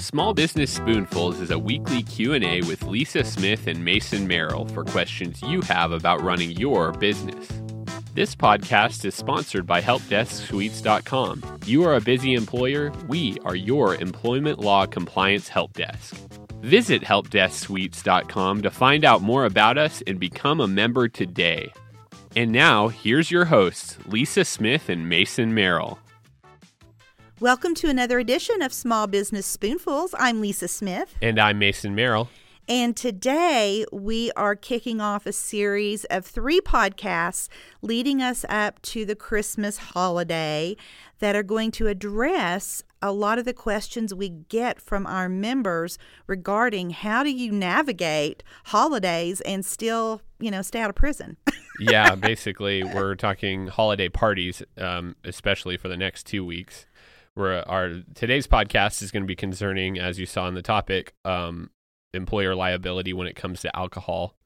Small Business Spoonfuls is a weekly Q&A with Lisa Smith and Mason Merrill for questions you have about running your business. This podcast is sponsored by HelpDeskSuites.com. You are a busy employer, we are your employment law compliance help desk. Visit HelpDeskSuites.com to find out more about us and become a member today. And now, here's your hosts, Lisa Smith and Mason Merrill. Welcome to another edition of Small Business Spoonfuls. I'm Lisa Smith. And I'm Mason Merrill. And today we are kicking off a series of three podcasts leading us up to the Christmas holiday that are going to address a lot of the questions we get from our members regarding how do you navigate holidays and still, you know, stay out of prison. yeah, basically, we're talking holiday parties, um, especially for the next two weeks where our today's podcast is going to be concerning, as you saw in the topic, um, employer liability when it comes to alcohol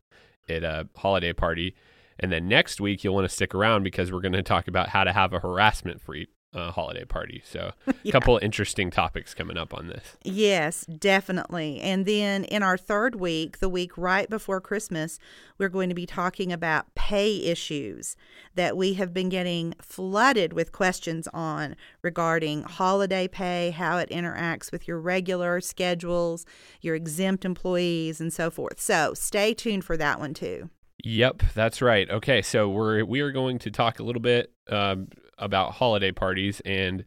at a holiday party. And then next week, you'll want to stick around because we're going to talk about how to have a harassment free uh, holiday party. So, a yeah. couple interesting topics coming up on this. Yes, definitely. And then in our third week, the week right before Christmas, we're going to be talking about pay issues that we have been getting flooded with questions on regarding holiday pay, how it interacts with your regular schedules, your exempt employees, and so forth. So, stay tuned for that one too. Yep, that's right. Okay, so we're we are going to talk a little bit um, about holiday parties. And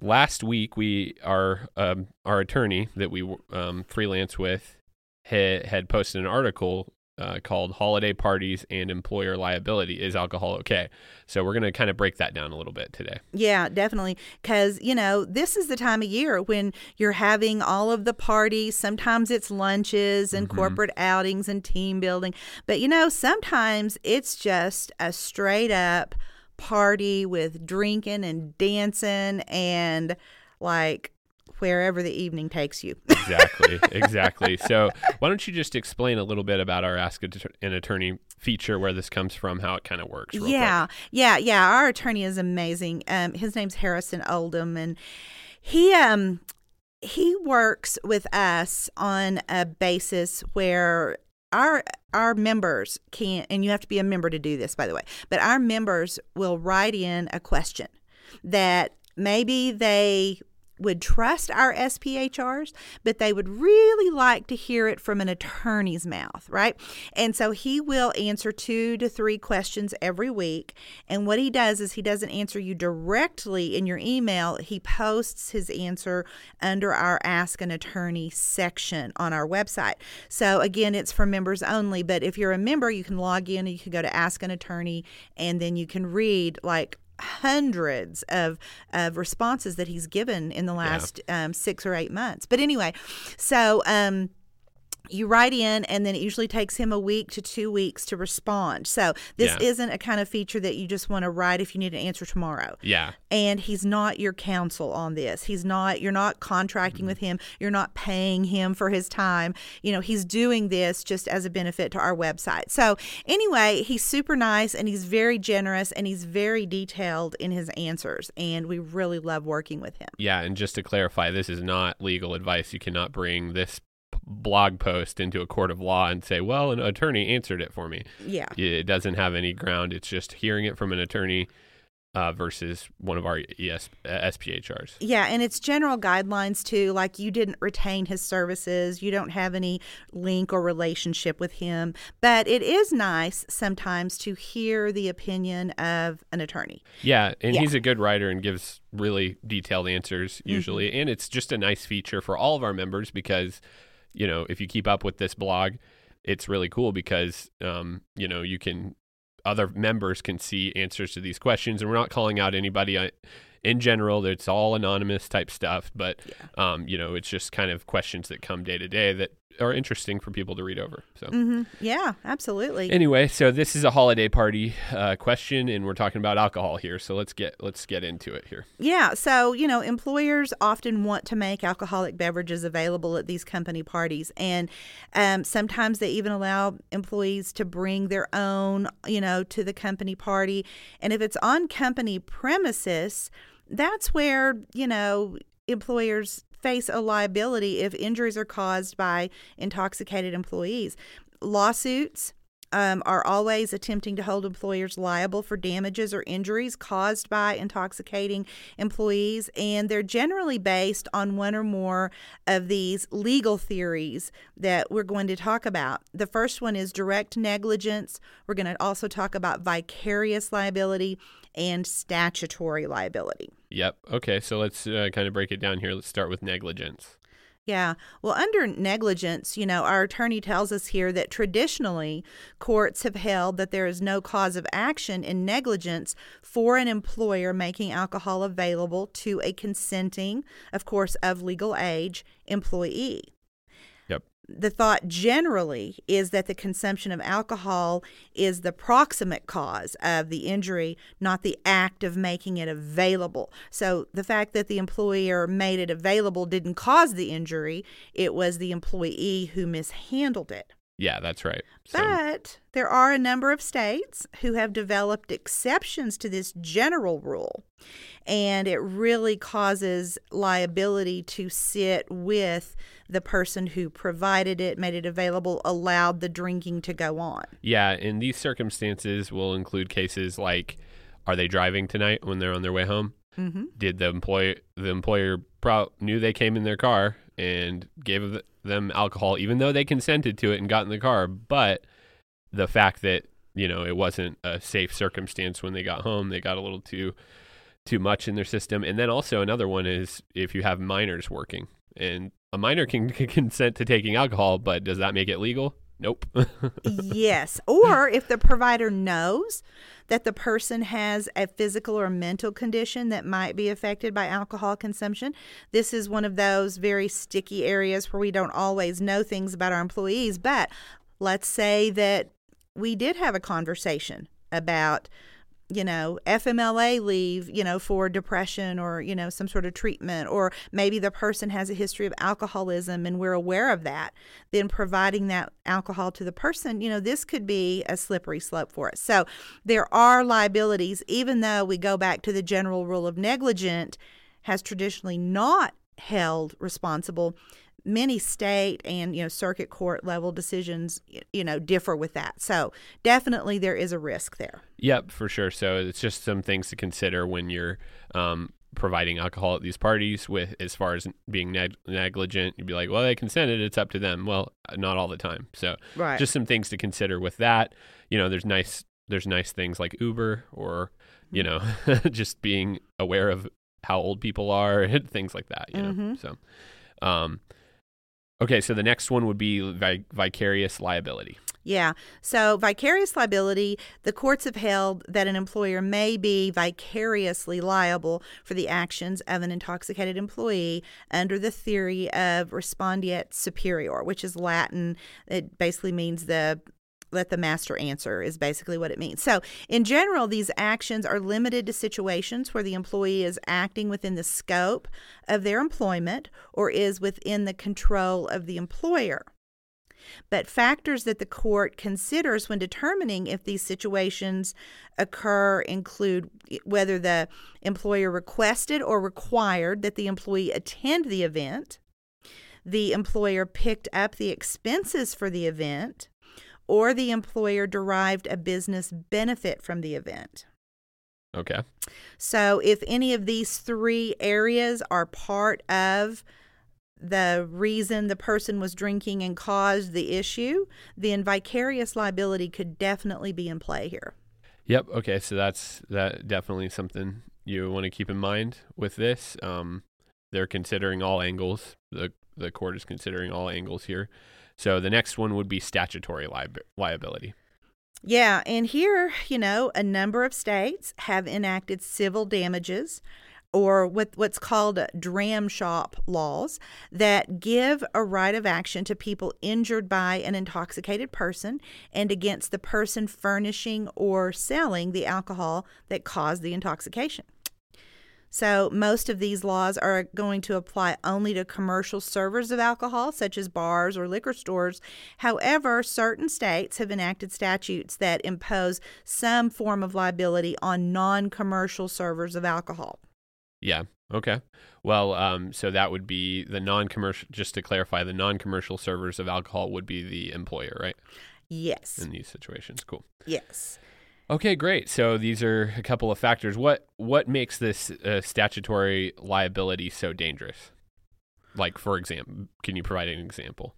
last week, we our um, our attorney that we um, freelance with had, had posted an article uh, called "Holiday Parties and Employer Liability: Is Alcohol Okay?" So we're going to kind of break that down a little bit today. Yeah, definitely, because you know this is the time of year when you're having all of the parties. Sometimes it's lunches and mm-hmm. corporate outings and team building, but you know sometimes it's just a straight up party with drinking and dancing and like wherever the evening takes you. exactly, exactly. So, why don't you just explain a little bit about our Ask an Attorney feature, where this comes from, how it kind of works? yeah, quick. yeah, yeah. Our attorney is amazing. Um, his name's Harrison Oldham, and he um he works with us on a basis where our our members can and you have to be a member to do this by the way but our members will write in a question that maybe they would trust our SPHRs, but they would really like to hear it from an attorney's mouth, right? And so he will answer two to three questions every week. And what he does is he doesn't answer you directly in your email, he posts his answer under our Ask an Attorney section on our website. So again, it's for members only, but if you're a member, you can log in and you can go to Ask an Attorney and then you can read like hundreds of, of responses that he's given in the last yeah. um, six or eight months. But anyway, so um, you write in and then it usually takes him a week to two weeks to respond. So this yeah. isn't a kind of feature that you just want to write if you need an answer tomorrow. Yeah. And he's not your counsel on this. He's not you're not contracting mm-hmm. with him. You're not paying him for his time. You know he's doing this just as a benefit to our website. So anyway he's super nice and he's very generous and he's very detailed in his answers and we really love working with him. Yeah and just to clarify this is not legal advice. You cannot bring this blog post into a court of law and say, well, an attorney answered it for me. Yeah. It doesn't have any ground. It's just hearing it from an attorney uh, versus one of our ES, uh, SPHRs. Yeah, and it's general guidelines too. Like you didn't retain his services, you don't have any link or relationship with him, but it is nice sometimes to hear the opinion of an attorney. Yeah, and yeah. he's a good writer and gives really detailed answers usually, mm-hmm. and it's just a nice feature for all of our members because you know, if you keep up with this blog, it's really cool because, um, you know, you can, other members can see answers to these questions. And we're not calling out anybody uh, in general. It's all anonymous type stuff. But, yeah. um, you know, it's just kind of questions that come day to day that are interesting for people to read over. So mm-hmm. yeah, absolutely. Anyway, so this is a holiday party uh, question, and we're talking about alcohol here. So let's get let's get into it here. Yeah. So you know, employers often want to make alcoholic beverages available at these company parties, and um, sometimes they even allow employees to bring their own, you know, to the company party. And if it's on company premises, that's where you know employers face a liability if injuries are caused by intoxicated employees. Lawsuits um, are always attempting to hold employers liable for damages or injuries caused by intoxicating employees, and they're generally based on one or more of these legal theories that we're going to talk about. The first one is direct negligence. We're going to also talk about vicarious liability and statutory liability. Yep. Okay, so let's uh, kind of break it down here. Let's start with negligence. Yeah. Well, under negligence, you know, our attorney tells us here that traditionally courts have held that there is no cause of action in negligence for an employer making alcohol available to a consenting, of course, of legal age employee the thought generally is that the consumption of alcohol is the proximate cause of the injury, not the act of making it available. So the fact that the employer made it available didn't cause the injury, it was the employee who mishandled it. Yeah, that's right. So. But there are a number of states who have developed exceptions to this general rule, and it really causes liability to sit with the person who provided it, made it available, allowed the drinking to go on. Yeah, and these circumstances will include cases like are they driving tonight when they're on their way home? Mm-hmm. Did the employer the employer pro- knew they came in their car and gave them alcohol even though they consented to it and got in the car, but the fact that you know it wasn't a safe circumstance when they got home, they got a little too too much in their system. And then also another one is if you have minors working and a minor can, can consent to taking alcohol, but does that make it legal? Nope. yes. Or if the provider knows that the person has a physical or mental condition that might be affected by alcohol consumption, this is one of those very sticky areas where we don't always know things about our employees. But let's say that we did have a conversation about you know, FMLA leave, you know, for depression or, you know, some sort of treatment, or maybe the person has a history of alcoholism and we're aware of that, then providing that alcohol to the person, you know, this could be a slippery slope for us. So there are liabilities, even though we go back to the general rule of negligent has traditionally not held responsible many state and you know circuit court level decisions you know differ with that. So definitely there is a risk there. Yep for sure. So it's just some things to consider when you're um, providing alcohol at these parties with as far as being neg- negligent. You'd be like well they consented. It's up to them. Well not all the time. So right. just some things to consider with that. You know there's nice there's nice things like uber or you mm-hmm. know just being aware of how old people are and things like that you know mm-hmm. so um Okay, so the next one would be vi- vicarious liability. Yeah. So, vicarious liability, the courts have held that an employer may be vicariously liable for the actions of an intoxicated employee under the theory of respondeat superior, which is Latin. It basically means the let the master answer is basically what it means. So, in general, these actions are limited to situations where the employee is acting within the scope of their employment or is within the control of the employer. But factors that the court considers when determining if these situations occur include eh, whether the employer requested or required that the employee attend the event, the employer picked up the expenses for the event, or the employer derived a business benefit from the event. Okay. So, if any of these three areas are part of the reason the person was drinking and caused the issue, then vicarious liability could definitely be in play here. Yep. Okay. So that's that definitely something you want to keep in mind with this. Um, they're considering all angles. the The court is considering all angles here. So the next one would be statutory li- liability. Yeah, and here, you know, a number of states have enacted civil damages or what, what's called dram shop laws that give a right of action to people injured by an intoxicated person and against the person furnishing or selling the alcohol that caused the intoxication. So, most of these laws are going to apply only to commercial servers of alcohol, such as bars or liquor stores. However, certain states have enacted statutes that impose some form of liability on non commercial servers of alcohol. Yeah. Okay. Well, um, so that would be the non-commercial. Just to clarify, the non-commercial servers of alcohol would be the employer, right? Yes. In these situations, cool. Yes. Okay, great. So these are a couple of factors. What what makes this uh, statutory liability so dangerous? Like, for example, can you provide an example?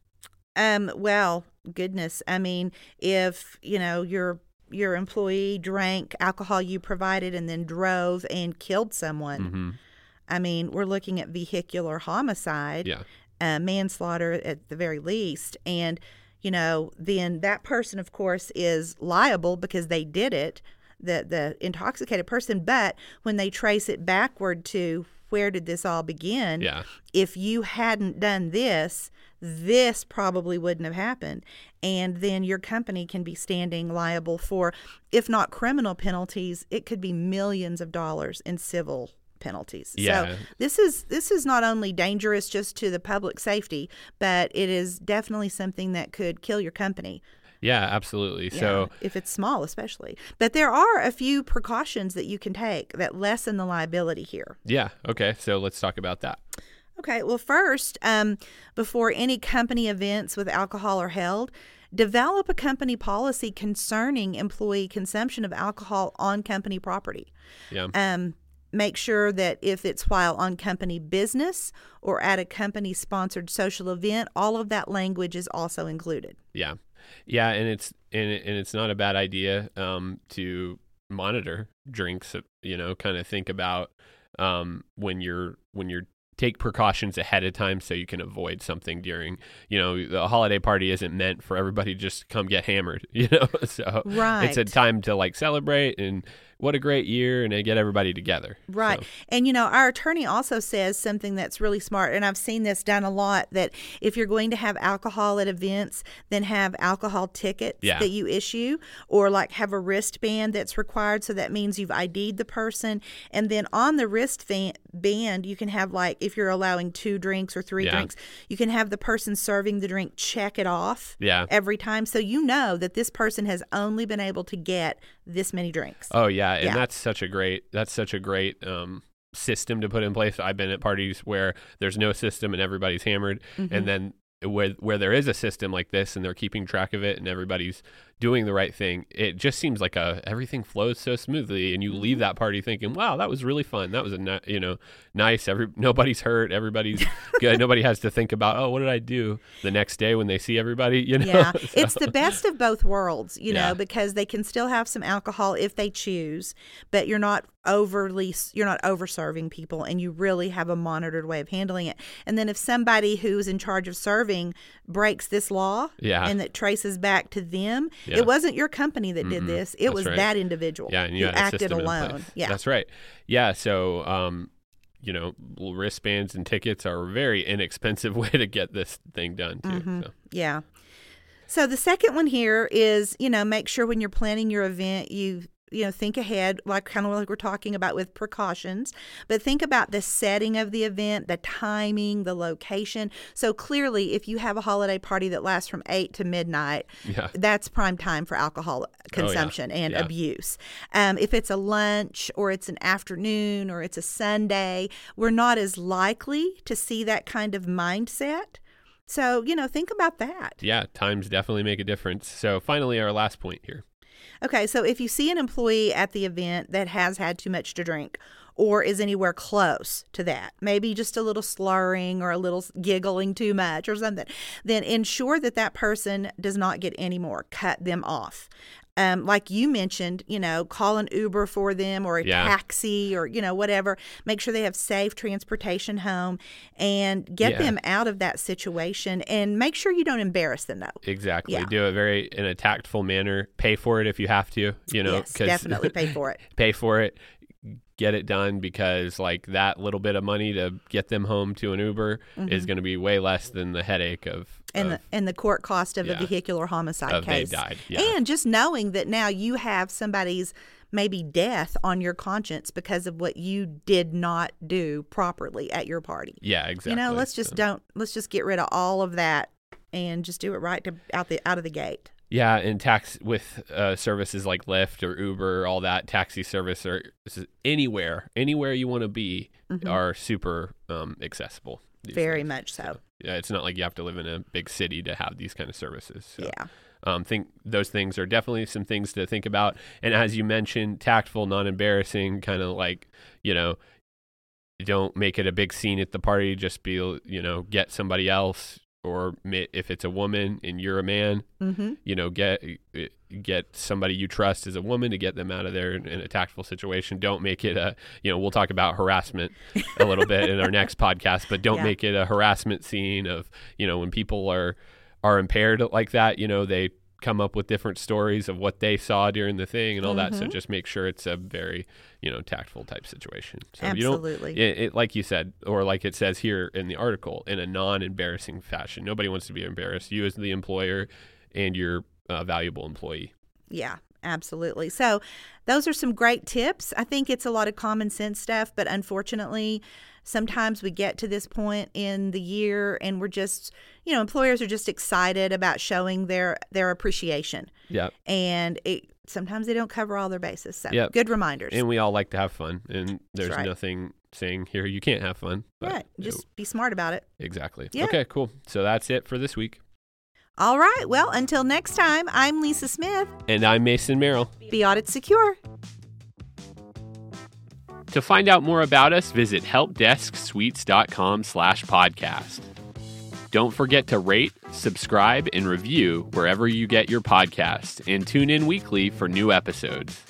Um. Well, goodness. I mean, if you know your your employee drank alcohol you provided and then drove and killed someone. Mm-hmm. I mean, we're looking at vehicular homicide, Yeah. uh, manslaughter at the very least, and you know, then that person, of course, is liable because they did it, the the intoxicated person. But when they trace it backward to where did this all begin? Yeah. if you hadn't done this, this probably wouldn't have happened. And then your company can be standing liable for, if not criminal penalties, it could be millions of dollars in civil penalties. Yeah. So this is this is not only dangerous just to the public safety, but it is definitely something that could kill your company. Yeah, absolutely. Yeah, So if it's small especially. But there are a few precautions that you can take that lessen the liability here. yeah, okay. So let's talk about that. Okay, well, first, um, before any company events with alcohol are held, develop a company policy concerning employee consumption of alcohol on company property. Yeah. Um, make sure that if it's while on company business or at a company sponsored social event, all of that language is also included. Yeah, yeah, and it's and, it, and it's not a bad idea um, to monitor drinks. You know, kind of think about um, when you're when you're take precautions ahead of time so you can avoid something during you know the holiday party isn't meant for everybody to just come get hammered you know so right. it's a time to like celebrate and what a great year and get everybody together Right. So, And you know, our attorney also says something that's really smart, and I've seen this done a lot that if you're going to have alcohol at events, then have alcohol tickets Yeah. that you issue, or like have a wristband that's required. So that means you've ID'd the person. And then on the wristband, you can have like, if you're allowing two drinks or three Yeah. drinks, you can have the person serving the drink check it off yeah every time. So you know that this person has only been able to get this many drinks. Oh yeah, and Yeah. that's such a great that's such a great um, system to put in place. I've been at parties where there's no system and everybody's hammered, Mm-hmm. and then where where there is a system like this and they're keeping track of it and everybody's doing the right thing, it just seems like a everything flows so smoothly, and you Mm-hmm. leave that party thinking, "Wow, that was really fun. That was a ni- you know nice. Every nobody's hurt. Everybody's good. Nobody has to think about oh, what did I do the next day when they see everybody. You know, Yeah, So- it's the best of both worlds, you Yeah. know, because they can still have some alcohol if they choose, but you're not overly you're not over serving people and you really have a monitored way of handling it. And then if somebody who's in charge of serving breaks this law Yeah. and that traces back to them, Yeah. it wasn't your company that did this. It That's was right. that individual Yeah, and you acted alone. Yeah. that's right. Yeah, so um, you know, wristbands and tickets are a very inexpensive way to get this thing done too. Mm-hmm. So. Yeah. So the second one here is, you know, make sure when you're planning your event, you you know think ahead like kind of like we're talking about with precautions but think about the setting of the event the timing the location so clearly if you have a holiday party that lasts from 8 to midnight Yeah. that's prime time for alcohol consumption and Yeah. abuse. Um, if it's a lunch or it's an afternoon or it's a Sunday, we're not as likely to see that kind of mindset. So, you know, think about that. Yeah, times definitely make a difference. So finally our last point here. Okay, so if you see an employee at the event that has had too much to drink or is anywhere close to that, maybe just a little slurring or a little giggling too much or something, then ensure that that person does not get any more. Cut them off. Um, like you mentioned, you know, call an Uber for them or a Yeah. taxi or, you know, whatever. Make sure they have safe transportation home and get Yeah. them out of that situation and make sure you don't embarrass them, though. Exactly. Yeah. Do it very in a tactful manner. Pay for it if you have to, you know, yes, definitely pay for it. pay for it. Get it done because like that little bit of money to get them home to an Uber is going to be way less than the headache of, Mm-hmm. and of the and the court cost of yeah. a vehicular homicide case. died, yeah. And just knowing that now you have somebody's maybe death on your conscience because of what you did not do properly at your party. yeah, exactly. You know, let's just So- don't let's just get rid of all of that and just do it right to out the out of the gate. Yeah, and tax with uh, services like Lyft or Uber, all that taxi service or anywhere, anywhere you want to be, Mhm. are super um, accessible. Very days. much so. Yeah, it's not like you have to live in a big city to have these kind of services. So, Yeah. um, think those things are definitely some things to think about. And as you mentioned, tactful, non-embarrassing, kind of like you know, don't make it a big scene at the party. Just be you know, get somebody else, or if it's a woman and you're a man, Mm-hmm. you know, get get somebody you trust as a woman to get them out of there in, in a tactful situation. Don't make it a you know, we'll talk about harassment a little bit in our next podcast, but don't Yeah. make it a harassment scene of you know when people are are impaired like that. You know, they come up with different stories of what they saw during the thing and all that. So Mhm. just make sure it's a very you know tactful type situation. So Absolutely. you don't, it, it, like you said, or like it says here in the article, in a non-embarrassing fashion. Nobody wants to be embarrassed. You as the employer and your uh, valuable employee. Yeah, absolutely. So, those are some great tips. I think it's a lot of common sense stuff, but unfortunately, sometimes we get to this point in the year and we're just, you know, employers are just excited about showing their their appreciation. Yeah. And it sometimes they don't cover all their bases. So, Yep. good reminders. And we all like to have fun, and there's right. nothing saying here you can't have fun. but yeah, just be smart about it. exactly. Yeah. Okay, cool. So that's it for this week. All right. Well, until next time, I'm Lisa Smith. And I'm Mason Merrill. Be audit secure. To find out more about us, visit helpdesksuites.com slash podcast. Don't forget to rate, subscribe, and review wherever you get your podcast, and tune in weekly for new episodes.